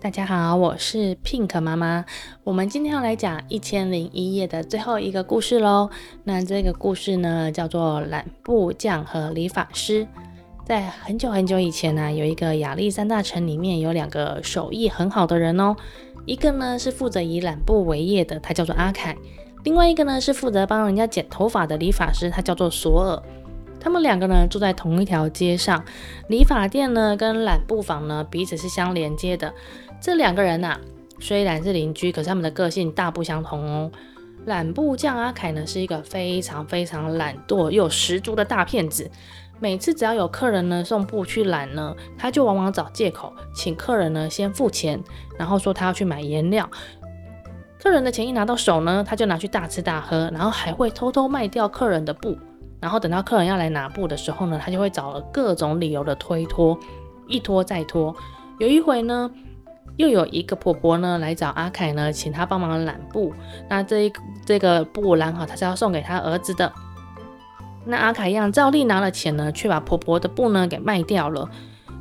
大家好，我是 Pink 妈妈。我们今天要来讲《一千零一夜》的最后一个故事喽。那这个故事呢，叫做《懒布匠和理发师》。在很久很久以前呢，有一个亚历山大城里面有两个手艺很好的人哦。一个呢是负责以染布为业的，他叫做阿凯；另外一个呢是负责帮人家剪头发的理发师，他叫做索尔。他们两个呢住在同一条街上，理发店呢跟染布坊呢彼此是相连接的。这两个人呐、啊，虽然是邻居，可是他们的个性大不相同哦。染布匠阿凯呢，是一个非常非常懒惰又十足的大骗子。每次只要有客人呢送布去染呢，他就往往找借口请客人呢先付钱，然后说他要去买颜料。客人的钱一拿到手呢，他就拿去大吃大喝，然后还会偷偷卖掉客人的布。然后等到客人要来拿布的时候呢，他就会找了各种理由的推脱，一拖再拖。有一回呢。又有一个婆婆呢来找阿凯呢，请他帮忙染布。那这一这个布染好，他是要送给他儿子的。那阿凯一样照例拿了钱呢，却把婆婆的布呢给卖掉了。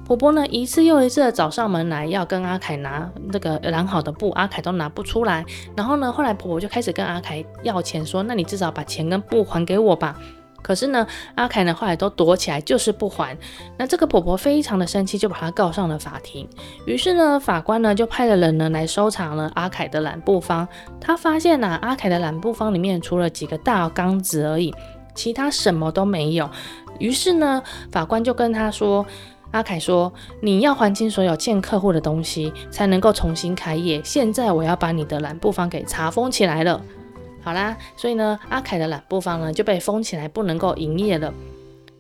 婆婆呢一次又一次的找上门来，要跟阿凯拿那个染好的布，阿凯都拿不出来。然后呢，后来婆婆就开始跟阿凯要钱，说：“那你至少把钱跟布还给我吧。”可是呢，阿凯呢后来都躲起来，就是不还。那这个婆婆非常的生气，就把她告上了法庭。于是呢，法官呢就派了人呢来搜查了阿凯的染布坊。他发现呢，阿凯的染布坊里面除了几个大缸子而已，其他什么都没有。于是呢，法官就跟他说：“阿凯说，你要还清所有欠客户的东西，才能够重新开业。现在我要把你的染布坊给查封起来了。”好啦，所以呢，阿凯的染布坊呢就被封起来，不能够营业了。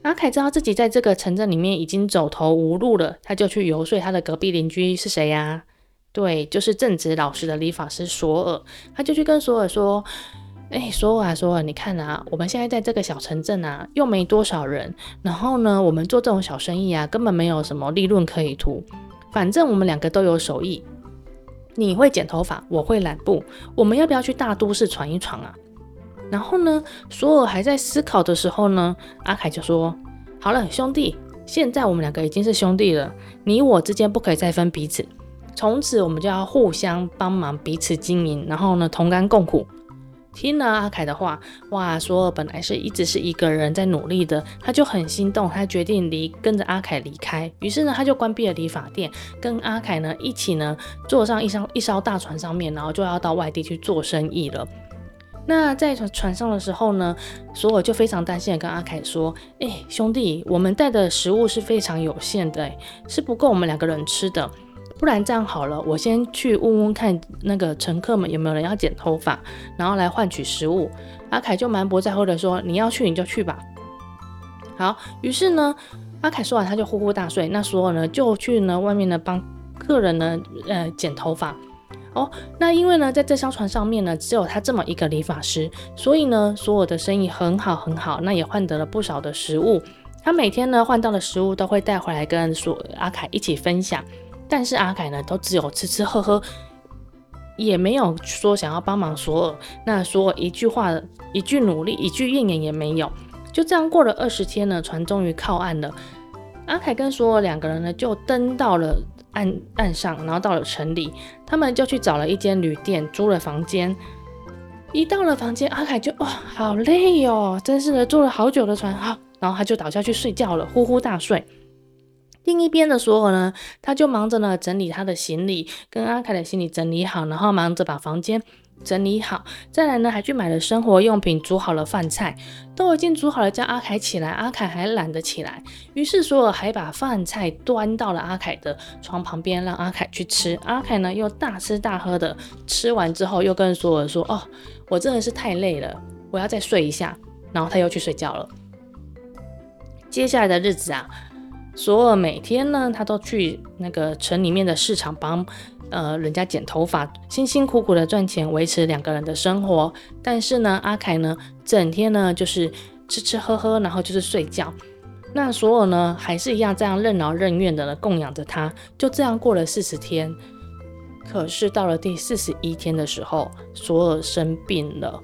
阿凯知道自己在这个城镇里面已经走投无路了，他就去游说他的隔壁邻居是谁呀？对，就是正直老实的理发师索尔。他就去跟索尔说：“哎，索尔啊，索尔，你看啊，我们现在在这个小城镇啊，又没多少人，然后呢，我们做这种小生意啊，根本没有什么利润可以图。反正我们两个都有手艺。”你会剪头发，我会染布，我们要不要去大都市闯一闯啊？然后呢，索尔还在思考的时候呢，阿凯就说：“好了，兄弟，现在我们两个已经是兄弟了，你我之间不可以再分彼此，从此我们就要互相帮忙，彼此经营，然后呢，同甘共苦。”听了阿凯的话，哇，索尔本来是一直是一个人在努力的，他就很心动，他决定离跟着阿凯离开。于是呢，他就关闭了理发店，跟阿凯呢一起呢坐上一艘一艘大船上面，然后就要到外地去做生意了。那在船上的时候呢，索尔就非常担心的跟阿凯说：“哎、兄弟，我们带的食物是非常有限的，是不够我们两个人吃的。”不然这样好了，我先去问问看那个乘客们有没有人要剪头发，然后来换取食物。阿凯就蛮不在乎的说：“你要去你就去吧。”好，于是呢，阿凯说完他就呼呼大睡。那索尔呢就去呢外面呢帮客人呢呃剪头发。哦，那因为呢在这艘船上面呢只有他这么一个理发师，所以呢索尔的生意很好很好，那也换得了不少的食物。他每天呢换到的食物都会带回来跟索阿凯一起分享。但是阿凯呢，都只有吃吃喝喝，也没有说想要帮忙索尔。那索尔一句话、一句努力、一句怨言也没有。就这样过了二十天呢，船终于靠岸了。阿凯跟索尔两个人呢，就登到了岸岸上，然后到了城里，他们就去找了一间旅店，租了房间。一到了房间，阿凯就哇，好累哦，真是的，坐了好久的船，好，然后他就倒下去睡觉了，呼呼大睡。另一边的索尔呢，他就忙着呢整理他的行李，跟阿凯的行李整理好，然后忙着把房间整理好，再来呢还去买了生活用品，煮好了饭菜，都已经煮好了，叫阿凯起来，阿凯还懒得起来，于是索尔还把饭菜端到了阿凯的床旁边，让阿凯去吃。阿凯呢又大吃大喝的吃完之后，又跟索尔说：“哦，我真的是太累了，我要再睡一下。”然后他又去睡觉了。接下来的日子啊。索尔每天呢，他都去那个城里面的市场帮呃人家剪头发，辛辛苦苦的赚钱，维持两个人的生活。但是呢，阿凯呢，整天呢就是吃吃喝喝，然后就是睡觉。那索尔呢，还是一样这样任劳任怨的呢供养着他。就这样过了四十天，可是到了第四十一天的时候，索尔生病了。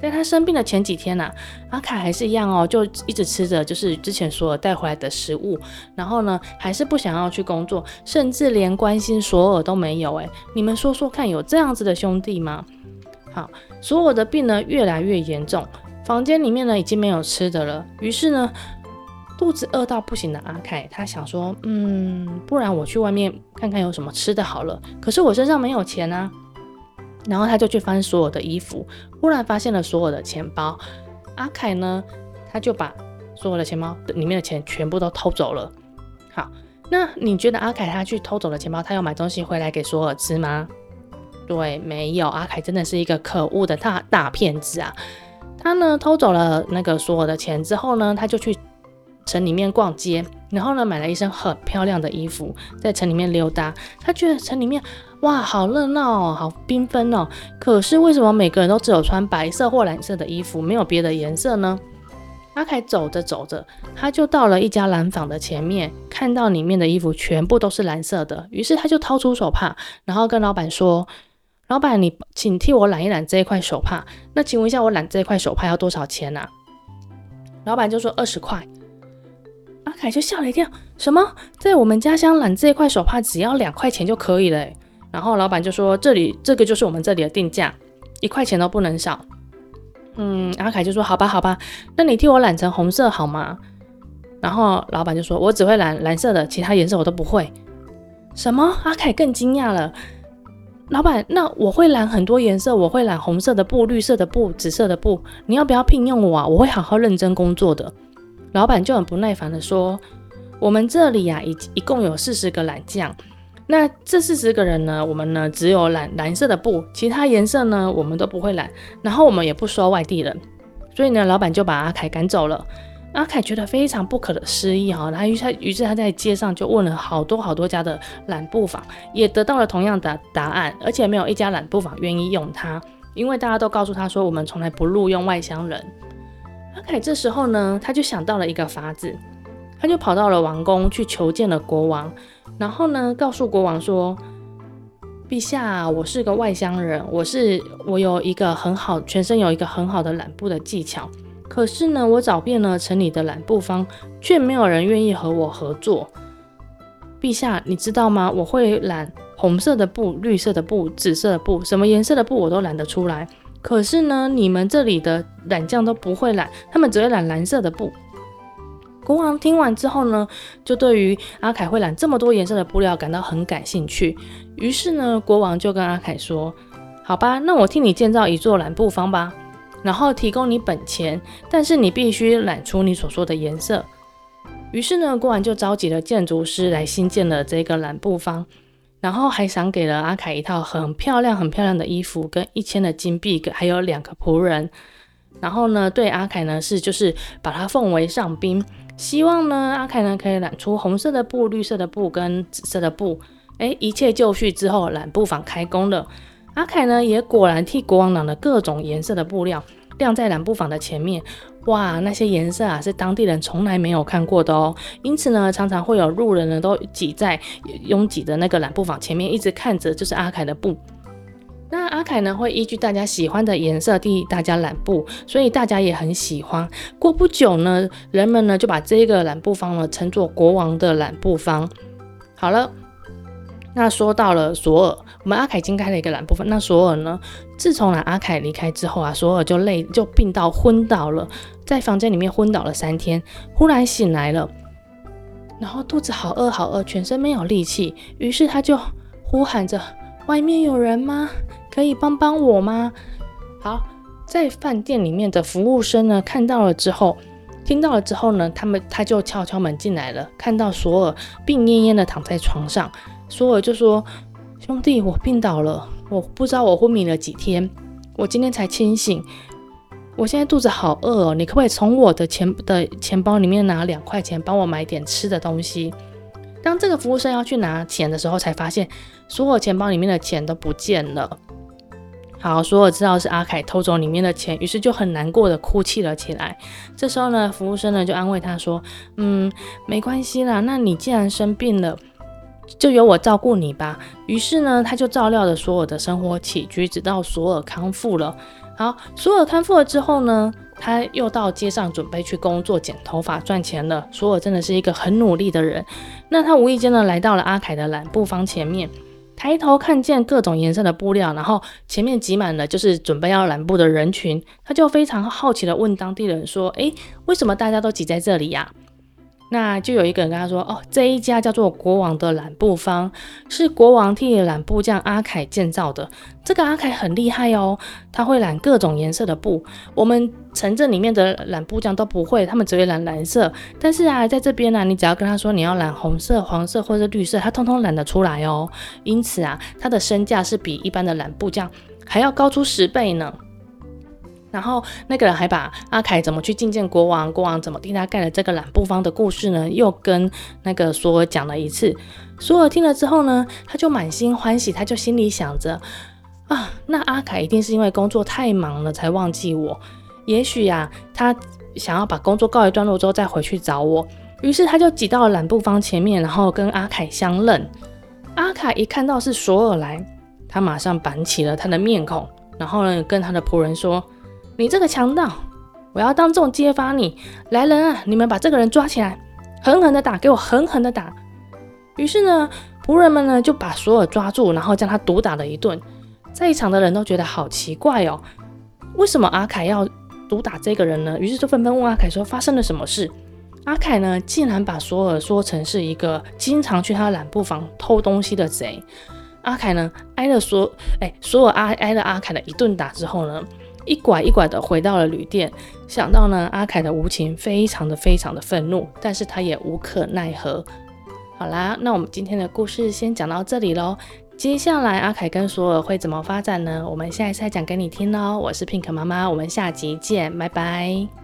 在他生病的前几天呐、啊，阿凯还是一样哦，就一直吃着就是之前索尔带回来的食物，然后呢，还是不想要去工作，甚至连关心索尔都没有。诶，你们说说看，有这样子的兄弟吗？好，索尔的病呢越来越严重，房间里面呢已经没有吃的了，于是呢，肚子饿到不行的阿凯，他想说，嗯，不然我去外面看看有什么吃的好了。可是我身上没有钱啊。然后他就去翻所有的衣服，忽然发现了所有的钱包。阿凯呢，他就把所有的钱包里面的钱全部都偷走了。好，那你觉得阿凯他去偷走了钱包，他要买东西回来给索尔吃吗？对，没有。阿凯真的是一个可恶的大大骗子啊！他呢偷走了那个索尔的钱之后呢，他就去城里面逛街，然后呢买了一身很漂亮的衣服，在城里面溜达。他觉得城里面。哇，好热闹哦，好缤纷哦！可是为什么每个人都只有穿白色或蓝色的衣服，没有别的颜色呢？阿凯走着走着，他就到了一家染坊的前面，看到里面的衣服全部都是蓝色的，于是他就掏出手帕，然后跟老板说：“老板，你请替我染一染这一块手帕。那请问一下，我染这一块手帕要多少钱啊？”老板就说：“二十块。”阿凯就吓了一跳：“什么？在我们家乡染这一块手帕只要两块钱就可以了？”然后老板就说：“这里这个就是我们这里的定价，一块钱都不能少。”嗯，阿凯就说：“好吧，好吧，那你替我染成红色好吗？”然后老板就说：“我只会染蓝色的，其他颜色我都不会。”什么？阿凯更惊讶了。老板，那我会染很多颜色，我会染红色的布、绿色的布、紫色的布，你要不要聘用我啊？我会好好认真工作的。老板就很不耐烦的说：“我们这里呀、啊，一一共有四十个染匠。”那这四十个人呢，我们呢只有染蓝色的布，其他颜色呢我们都不会染，然后我们也不收外地人，所以呢老板就把阿凯赶走了。阿凯觉得非常不可思议哈，然后于是于是他在街上就问了好多好多家的染布坊，也得到了同样的答案，而且没有一家染布坊愿意用他，因为大家都告诉他说我们从来不录用外乡人。阿凯这时候呢他就想到了一个法子，他就跑到了王宫去求见了国王。然后呢，告诉国王说：“陛下，我是个外乡人，我是我有一个很好，全身有一个很好的染布的技巧。可是呢，我找遍了城里的染布坊，却没有人愿意和我合作。陛下，你知道吗？我会染红色的布、绿色的布、紫色的布，什么颜色的布我都染得出来。可是呢，你们这里的染匠都不会染，他们只会染蓝色的布。”国王听完之后呢，就对于阿凯会染这么多颜色的布料感到很感兴趣。于是呢，国王就跟阿凯说：“好吧，那我替你建造一座染布坊吧，然后提供你本钱，但是你必须染出你所说的颜色。”于是呢，国王就召集了建筑师来新建了这个染布坊，然后还赏给了阿凯一套很漂亮、很漂亮的衣服，跟一千的金币，还有两个仆人。然后呢，对阿凯呢是就是把他奉为上宾。希望呢，阿凯呢可以染出红色的布、绿色的布跟紫色的布。诶，一切就绪之后，染布坊开工了。阿凯呢也果然替国王染了各种颜色的布料，晾在染布坊的前面。哇，那些颜色啊是当地人从来没有看过的哦。因此呢，常常会有路人呢都挤在拥挤的那个染布坊前面，一直看着就是阿凯的布。那阿凯呢会依据大家喜欢的颜色替大家染布，所以大家也很喜欢。过不久呢，人们呢就把这个染布方呢称作国王的染布方。好了，那说到了索尔，我们阿凯已经开了一个染布方。那索尔呢，自从呢阿凯离开之后啊，索尔就累就病到昏倒了，在房间里面昏倒了三天，忽然醒来了，然后肚子好饿好饿，全身没有力气，于是他就呼喊着：“外面有人吗？”可以帮帮我吗？好，在饭店里面的服务生呢，看到了之后，听到了之后呢，他们他就敲敲门进来了，看到索尔病恹恹的躺在床上，索尔就说：“兄弟，我病倒了，我不知道我昏迷了几天，我今天才清醒，我现在肚子好饿哦，你可不可以从我的钱的钱包里面拿两块钱，帮我买点吃的东西？”当这个服务生要去拿钱的时候，才发现索尔钱包里面的钱都不见了。好，索尔知道是阿凯偷走里面的钱，于是就很难过的哭泣了起来。这时候呢，服务生呢就安慰他说：“嗯，没关系啦，那你既然生病了，就由我照顾你吧。于是呢，他就照料了索尔的生活起居，直到索尔康复了。好，索尔康复了之后呢，他又到街上准备去工作，剪头发赚钱了。索尔真的是一个很努力的人。那他无意间呢，来到了阿凯的染布房前面，抬头看见各种颜色的布料，然后前面挤满了就是准备要染布的人群，他就非常好奇的问当地人说：“诶，为什么大家都挤在这里呀？”那就有一个人跟他说：“哦，这一家叫做国王的染布坊，是国王替染布匠阿凯建造的。这个阿凯很厉害哦，他会染各种颜色的布，我们城镇里面的染布匠都不会，他们只会染蓝色。但是啊，在这边呢、你只要跟他说你要染红色、黄色或者绿色，他通通染得出来哦。因此啊，他的身价是比一般的染布匠还要高出十倍呢。”然后那个人还把阿凯怎么去觐见国王，国王怎么替他盖了这个染布坊的故事呢，又跟那个索尔讲了一次。索尔听了之后呢，他就满心欢喜，他就心里想着啊，那阿凯一定是因为工作太忙了才忘记我。也许呀，他想要把工作告一段落之后再回去找我。于是他就挤到了染布坊前面，然后跟阿凯相认。阿凯一看到是索尔来，他马上板起了他的面孔，然后呢，跟他的仆人说。你这个强盗，我要当众揭发你！来人啊，你们把这个人抓起来，狠狠的打，给我狠狠的打！于是呢，仆人们呢就把索尔抓住，然后将他毒打了一顿。在场的人都觉得好奇怪哦，为什么阿凯要毒打这个人呢？于是就纷纷问阿凯说，发生了什么事？阿凯呢竟然把索尔说成是一个经常去他的染布房偷东西的贼。阿凯呢挨了索，哎，索尔挨挨了阿凯的一顿打之后呢，一拐一拐的回到了旅店，想到呢，阿凯的无情，非常的非常的愤怒，但是他也无可奈何。好啦，那我们今天的故事先讲到这里喽。接下来阿凯跟索尔会怎么发展呢？我们下一次再讲给你听哦。我是 Pink 妈妈，我们下集见，拜拜。